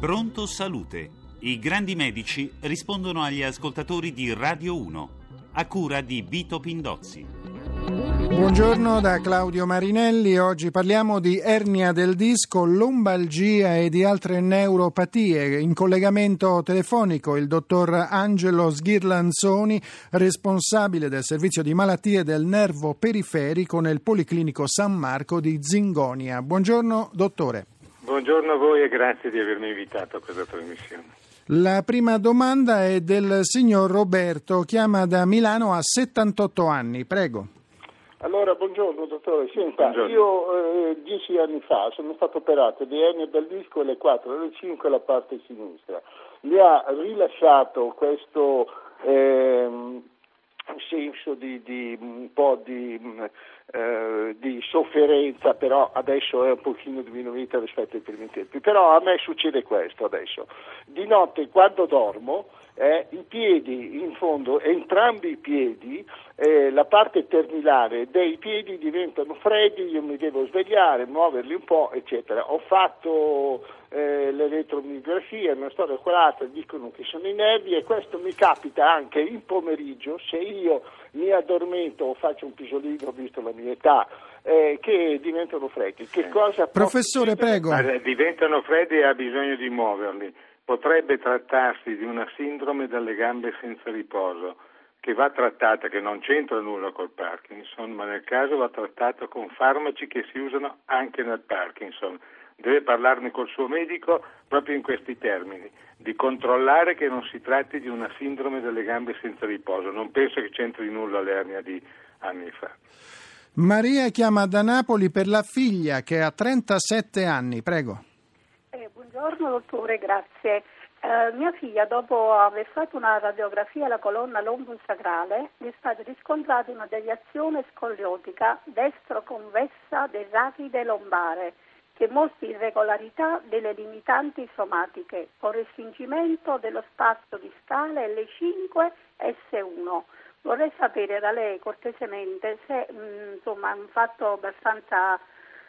Pronto Salute. I grandi medici rispondono agli ascoltatori di Radio 1, a cura di Vito Pindozzi. Buongiorno da Claudio Marinelli, oggi parliamo di ernia del disco, lombalgia e di altre neuropatie. In collegamento telefonico il dottor Angelo Sghirlanzoni, responsabile del servizio di malattie del nervo periferico nel Policlinico San Marco di Zingonia. Buongiorno dottore. Buongiorno a voi e grazie di avermi invitato a questa trasmissione. La prima domanda è del signor Roberto, chiama da Milano a 78 anni, prego. Allora, buongiorno dottore, Senta, Buongiorno. io eh, dieci anni fa sono stato operato di ernia del disco alle 4 alle 5 la parte sinistra. Mi ha rilasciato questo ehm, senso di, di un po' di, mh, eh, di sofferenza, però adesso è un pochino diminuita rispetto ai primi tempi. Però a me succede questo adesso. Di notte quando dormo eh, i piedi in fondo, entrambi i piedi, eh, la parte terminale dei piedi diventano freddi, io mi devo svegliare, muoverli un po', eccetera. Ho fatto eh, l'elettromiografia, una storia quell'altra, dicono che sono i nervi e questo mi capita anche in pomeriggio se io mi addormento o faccio un pisolino, visto la mia età, eh, che diventano freddi. Che cosa può Professore, prego. Eh, diventano freddi e ha bisogno di muoverli. Potrebbe trattarsi di una sindrome delle gambe senza riposo che va trattata, che non c'entra nulla col Parkinson, ma nel caso va trattata con farmaci che si usano anche nel Parkinson. Deve parlarne col suo medico proprio in questi termini, di controllare che non si tratti di una sindrome delle gambe senza riposo. Non penso che c'entri nulla l'ernia di anni fa. Maria chiama da Napoli per la figlia che ha 37 anni, prego. Buongiorno dottore, grazie. Eh, mia figlia, dopo aver fatto una radiografia alla colonna lombosacrale, è stata riscontrata una deviazione scoliotica destro-convessa del rachide lombare che mostra irregolarità delle limitanti somatiche con restringimento dello spazio discale L5 S1. Vorrei sapere da lei cortesemente se mh, insomma, è un fatto abbastanza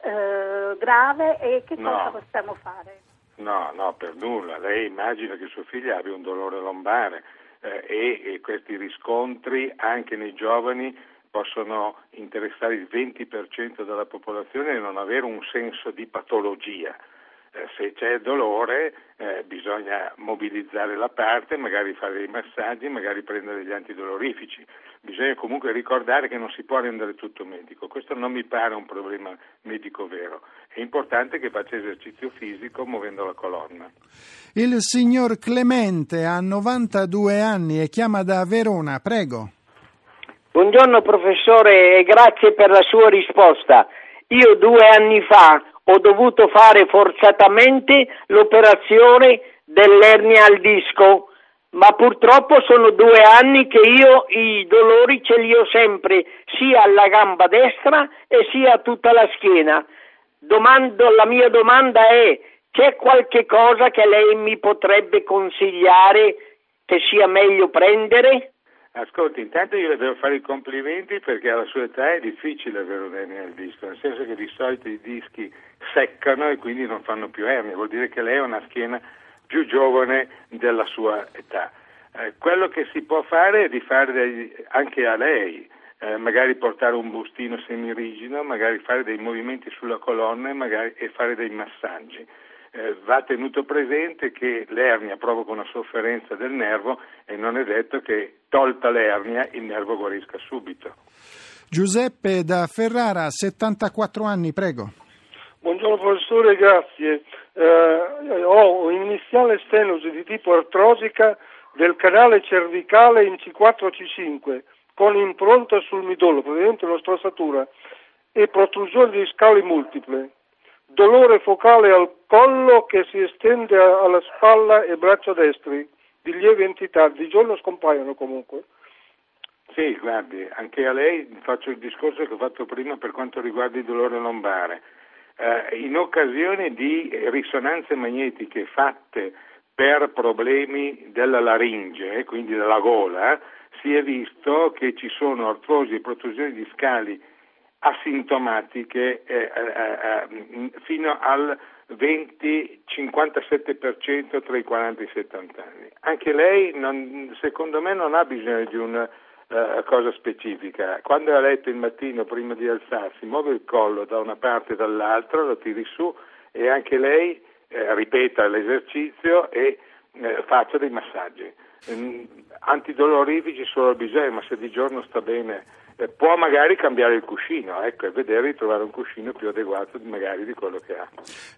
eh, grave e che No. cosa possiamo fare. No, no, per nulla. Lei immagina che sua figlia abbia un dolore lombare eh, e, e questi riscontri anche nei giovani possono interessare il 20% della popolazione e non avere un senso di patologia. Eh, se c'è dolore eh, bisogna mobilizzare la parte, magari fare dei massaggi, magari prendere degli antidolorifici. Bisogna comunque ricordare che non si può rendere tutto medico. Questo non mi pare un problema medico vero. È importante che faccia esercizio fisico muovendo la colonna. Il signor Clemente ha 92 anni e chiama da Verona, prego. Buongiorno professore e grazie per la sua risposta. Io due anni fa ho dovuto fare forzatamente l'operazione dell'ernia al disco, ma purtroppo sono due anni che io i dolori ce li ho sempre sia alla gamba destra e sia a tutta la schiena. Domando, la mia domanda è c'è qualche cosa che lei mi potrebbe consigliare che sia meglio prendere? Ascolti, intanto io le devo fare i complimenti perché alla sua età è difficile avere un'ernia al disco, nel senso che di solito i dischi seccano e quindi non fanno più ernia, vuol dire che lei ha una schiena più giovane della sua età. Eh, quello che si può fare è di fare anche a lei, eh, magari portare un bustino semirigido, magari fare dei movimenti sulla colonna e, magari, e fare dei massaggi. Eh, va tenuto presente che l'ernia provoca una sofferenza del nervo e non è detto che tolta l'ernia il nervo guarisca subito. Giuseppe da Ferrara, 74 anni, prego. Buongiorno professore, grazie. Eh, ho un'iniziale stenosi di tipo artrosica del canale cervicale in C4-C5 con impronta sul midollo, praticamente una strozzatura, e protrusione di scale multiple. Dolore focale al collo che si estende alla spalla e braccio destri, di lieve entità, di giorno scompaiono comunque. Sì, guardi, anche a lei faccio il discorso che ho fatto prima per quanto riguarda il dolore lombare. Eh, in occasione di risonanze magnetiche fatte per problemi della laringe, eh, quindi della gola, si è visto che ci sono artrosi e protrusioni di scali asintomatiche eh, eh, eh fino al 20-57% tra i 40 e i 70 anni. Anche lei, non, secondo me, non ha bisogno di una uh, cosa specifica. Quando è a letto il mattino, prima di alzarsi, muove il collo da una parte e dall'altra, lo tiri su e anche lei eh, ripeta l'esercizio e eh, faccia dei massaggi. Mm, antidolorifici solo al bisogno, ma se di giorno sta bene eh, può magari cambiare il cuscino ecco, e vedere di trovare un cuscino più adeguato magari di quello che ha.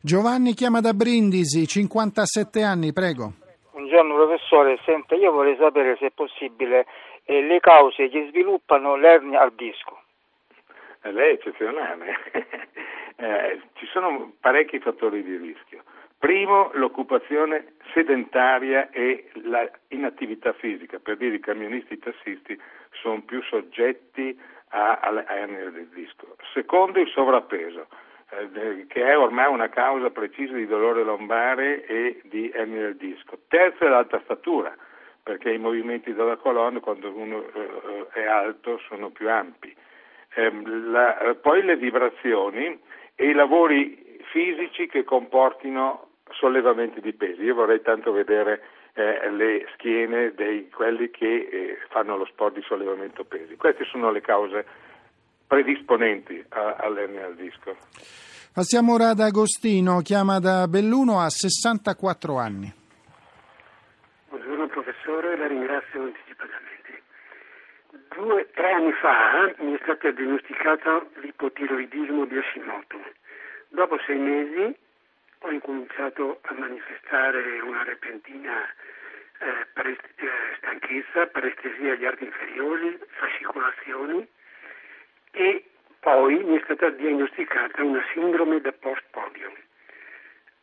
Giovanni chiama da Brindisi, 57 anni, prego. Buongiorno professore, senta, io vorrei sapere se è possibile eh, le cause che sviluppano l'ernia al disco. Eh, lei è eccezionale, eh, ci sono parecchi fattori di rischio. Primo, l'occupazione sedentaria e l'inattività fisica, per dire i camionisti e i tassisti sono più soggetti a, ernia del disco. Secondo, il sovrappeso, eh, che è ormai una causa precisa di dolore lombare e di ernia del disco. Terzo l'alta statura, perché i movimenti della colonna quando uno eh, è alto sono più ampi. Eh, la, poi le vibrazioni e i lavori fisici che comportino sollevamenti di pesi. Io vorrei tanto vedere eh, le schiene di quelli che eh, fanno lo sport di sollevamento pesi. Queste sono le cause predisponenti all'ernia al disco. Passiamo ora ad Agostino, chiama da Belluno a 64 anni. Professore, la ringrazio anticipatamente. Due, tre anni fa mi è stato diagnosticato l'ipotiroidismo di Hashimoto. Dopo sei mesi ho incominciato a manifestare una repentina eh, parest- eh, stanchezza, parestesia agli arti inferiori, fascicolazioni e poi mi è stata diagnosticata una sindrome da post-polio.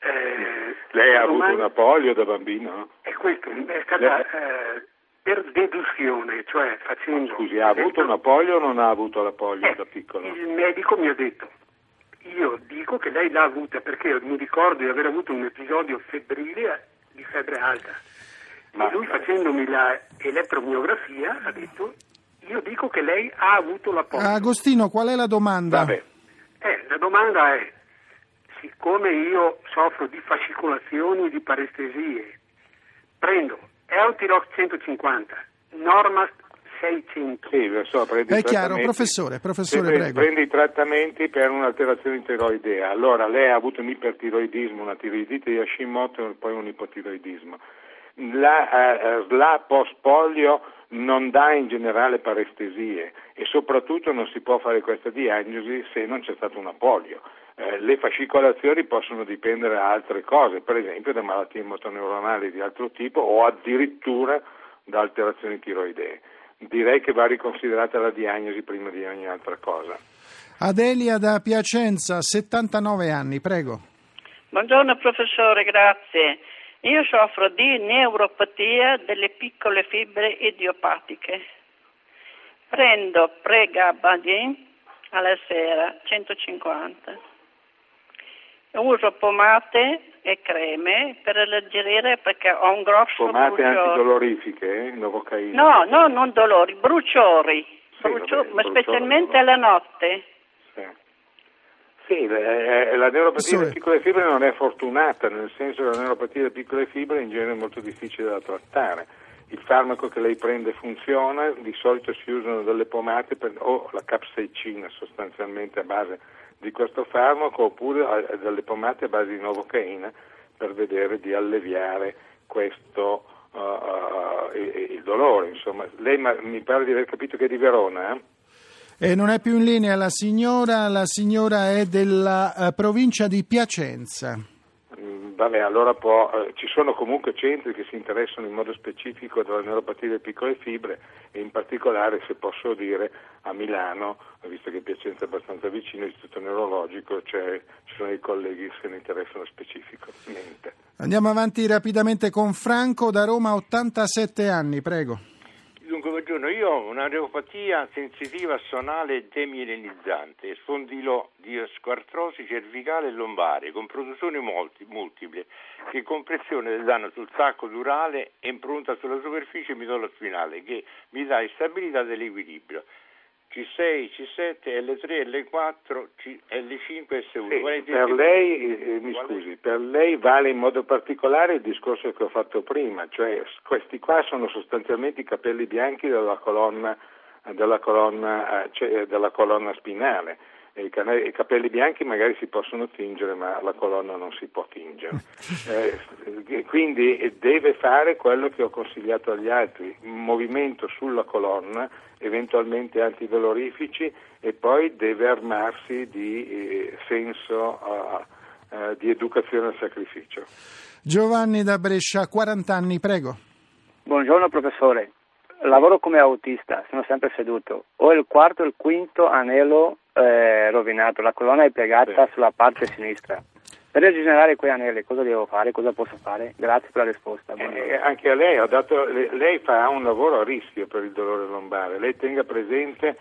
Eh, Lei ha avuto una polio da bambino? È questo, è stata Lei... Eh, per deduzione, cioè facendo... Scusi, ha avuto una polio o non ha avuto la polio eh, da piccolo? Il medico mi ha detto io dico che lei l'ha avuta perché mi ricordo di aver avuto un episodio febbrile di febbre alta. Ma lui facendomi la elettromiografia ha detto io dico che lei ha avuto la polio. Agostino, qual è la domanda? Eh, la domanda è, siccome io soffro di fascicolazioni e di parestesie, prendo Eutirox 150, Normast 600. Sì, lo so, È chiaro, professore, professore prendi, prego. Prendi i trattamenti per un'alterazione tiroidea. Allora, lei ha avuto un ipertiroidismo, una tiroidite di Hashimoto e poi un ipotiroidismo. La, eh, la post-polio non dà in generale parestesie e soprattutto non si può fare questa diagnosi se non c'è stata una polio. Eh, le fascicolazioni possono dipendere da altre cose, per esempio da malattie motoneuronali di altro tipo o addirittura da alterazioni tiroidee direi che va riconsiderata la diagnosi prima di ogni altra cosa. Adelia da Piacenza, 79 anni, prego. Buongiorno professore, grazie. Io soffro di neuropatia delle piccole fibre idiopatiche. Prendo pregabadin alla sera, 150. Uso pomate e creme per alleggerire perché ho un grosso Pomate bruciore. antidolorifiche, eh? novocaina? No, no, non dolori, bruciori, Sì, Brucio- vabbè, ma specialmente alla notte. Sì. Sì, le- eh, la neuropatia Sì. delle piccole fibre non è fortunata, nel senso che la neuropatia delle piccole fibre in genere è molto difficile da trattare. Il farmaco che lei prende funziona, di solito si usano delle pomate per- o la capsaicina sostanzialmente a base di questo farmaco oppure delle pomate a base di novocaina per vedere di alleviare questo uh, uh, il, il dolore. Insomma, lei mi pare di aver capito che è di Verona, eh? E non è più in linea la signora, la signora è della eh, provincia di Piacenza. Vabbè, allora può, eh, ci sono comunque centri che si interessano in modo specifico della neuropatia delle piccole fibre e in particolare, se posso dire, a Milano, visto che Piacenza è abbastanza vicino, l'istituto neurologico, cioè, ci sono i colleghi che se ne interessano specificamente. Andiamo avanti rapidamente con Franco da Roma, 87 anni, prego. Dunque, buongiorno, io ho una neuropatia sensitiva sonale demilenizzante, spondilodiscoartrosi cervicale e lombare, con produzioni molti- multiple, che con pressione del danno sul sacco durale e impronta sulla superficie midollo spinale, che mi dà instabilità dell'equilibrio. C6, C7, L3, L4, C, L5 S1. Sì, per lei, eh, mi scusi, per lei vale in modo particolare il discorso che ho fatto prima, cioè questi qua sono sostanzialmente i capelli bianchi della colonna, della colonna, cioè, della colonna spinale i, canali, i, capelli bianchi magari si possono tingere, ma la colonna non si può tingere. Eh, quindi deve fare quello che ho consigliato agli altri, un movimento sulla colonna, eventualmente antidolorifici e poi deve armarsi di eh, senso uh, di educazione al sacrificio. Giovanni da Brescia, 40 anni, prego. Buongiorno professore. Lavoro come autista, sono sempre seduto. Ho il quarto e il quinto anello eh, rovinato, la colonna è piegata sì. sulla parte sinistra. Per rigenerare quei anelli cosa devo fare? Cosa posso fare? Grazie per la risposta. Eh, anche a lei, dato, lei fa un lavoro a rischio per il dolore lombare. Lei tenga presente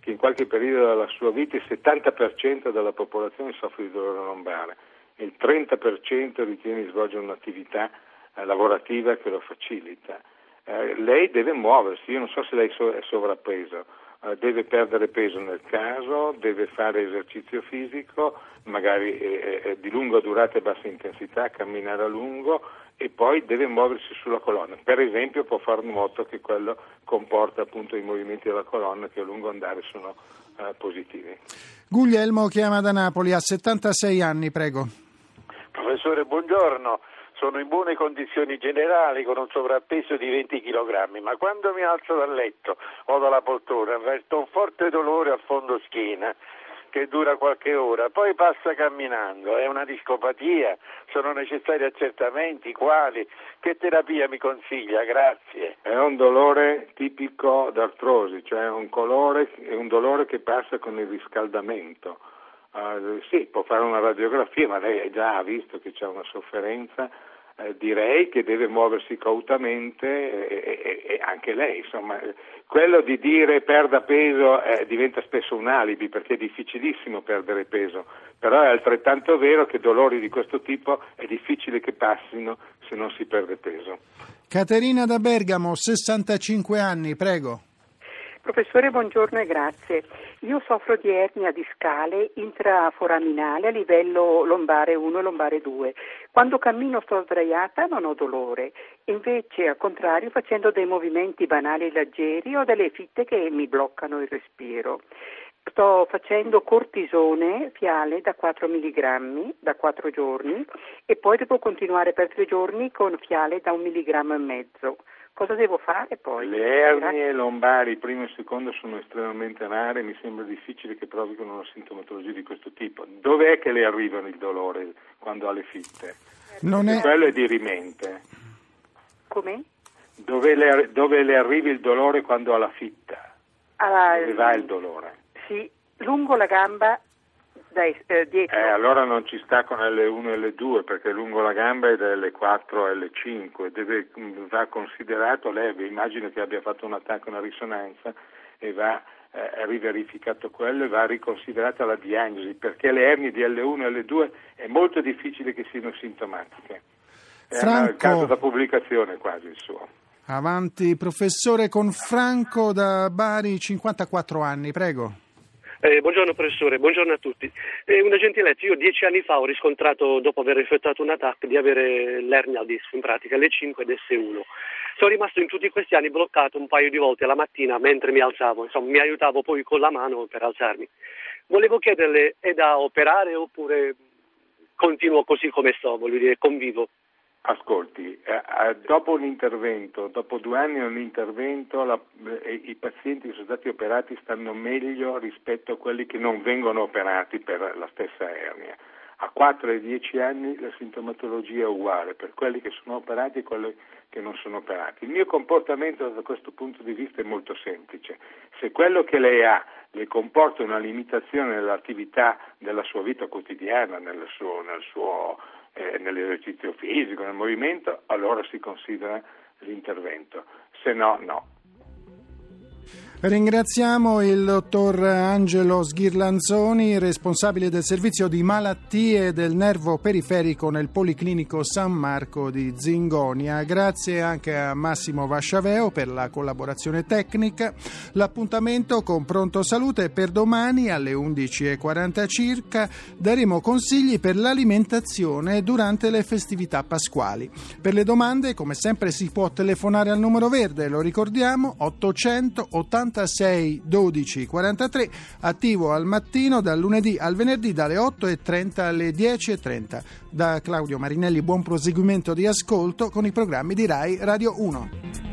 che in qualche periodo della sua vita il 70% della popolazione soffre di dolore lombare e il 30% ritiene di svolgere un'attività eh, lavorativa che lo facilita. Eh, lei deve muoversi, io non so se lei è sovrappeso eh, deve perdere peso nel caso, deve fare esercizio fisico, magari eh, eh, di lunga durata e bassa intensità, camminare a lungo e poi deve muoversi sulla colonna. Per esempio può fare nuoto che quello comporta appunto i movimenti della colonna che a lungo andare sono eh, positivi. Guglielmo chiama da Napoli, ha 76 anni, prego. Professore, buongiorno sono in buone condizioni generali con un sovrappeso di 20 kg, ma quando mi alzo dal letto o dalla poltrona avverto un forte dolore al fondo schiena che dura qualche ora, poi passa camminando, è una discopatia, sono necessari accertamenti, quali, che terapia mi consiglia? Grazie. È un dolore tipico d'artrosi, cioè un, colore, un dolore che passa con il riscaldamento. Uh, sì, può fare una radiografia, ma lei già ha visto che c'è una sofferenza. Eh, direi che deve muoversi cautamente e, e, e, anche lei, insomma, quello di dire perda peso eh, diventa spesso un alibi perché è difficilissimo perdere peso, però è altrettanto vero che dolori di questo tipo è difficile che passino se non si perde peso. Caterina da Bergamo, 65 anni, prego. Professore, buongiorno e grazie. Io soffro di ernia discale intraforaminale a livello lombare 1 e lombare 2. Quando cammino sto sdraiata non ho dolore, invece al contrario facendo dei movimenti banali e leggeri ho delle fitte che mi bloccano il respiro. Sto facendo cortisone fiale da 4 mg da 4 giorni e poi devo continuare per 3 giorni con fiale da 1 mg e mezzo. Cosa devo fare poi? Le ernie lombari, primo e secondo, sono estremamente rare, mi sembra difficile che provocano una sintomatologia di questo tipo. Dov'è che le arrivano il dolore quando ha le fitte? Non è... Quello è dirimente. Come? Dove le, dove le arrivi il dolore quando ha la fitta? Alla... Dove va il dolore? Sì, lungo la gamba dai, eh, dietro. Eh, allora non ci sta con L1 e L2 perché lungo la gamba è da L4 a L5, deve, va considerato, lei immagino che abbia fatto un attacco, una risonanza e va eh, riverificato quello e va riconsiderata la diagnosi perché le ernie di L1 e L2 è molto difficile che siano sintomatiche. È Franco... un caso da pubblicazione quasi il suo. Avanti, professore con Franco da Bari, 54 anni, prego. Eh, buongiorno professore, buongiorno a tutti. Eh, una gentilezza, io dieci anni fa ho riscontrato, dopo aver effettuato un attacco, di avere l'ernia al disco, in pratica l'E5 ed S1. Sono rimasto in tutti questi anni bloccato un paio di volte la mattina mentre mi alzavo, insomma mi aiutavo poi con la mano per alzarmi. Volevo chiederle, è da operare oppure continuo così come sto, voglio dire, convivo? Ascolti, eh, eh, dopo un intervento, dopo due anni un intervento, la, eh, i pazienti che sono stati operati stanno meglio rispetto a quelli che non vengono operati per la stessa ernia. A 4 e 10 anni la sintomatologia è uguale per quelli che sono operati e quelli che non sono operati. Il mio comportamento da questo punto di vista è molto semplice. Se quello che lei ha le comporta una limitazione nell'attività della sua vita quotidiana, nel suo, nel suo eh, nell'esercizio fisico, nel movimento, allora si considera l'intervento, se no no. Ringraziamo il dottor Angelo Sghirlanzoni, responsabile del servizio di malattie del nervo periferico nel Policlinico San Marco di Zingonia. Grazie anche a Massimo Vasciaveo per la collaborazione tecnica. L'appuntamento con Pronto Salute per domani alle 11.40 circa. Daremo consigli per l'alimentazione durante le festività pasquali. Per le domande, come sempre, si può telefonare al numero verde, lo ricordiamo, 880 46 12 43, attivo al mattino dal lunedì al venerdì dalle 8.30 alle 10.30. Da Claudio Marinelli buon proseguimento di ascolto con i programmi di RAI Radio 1.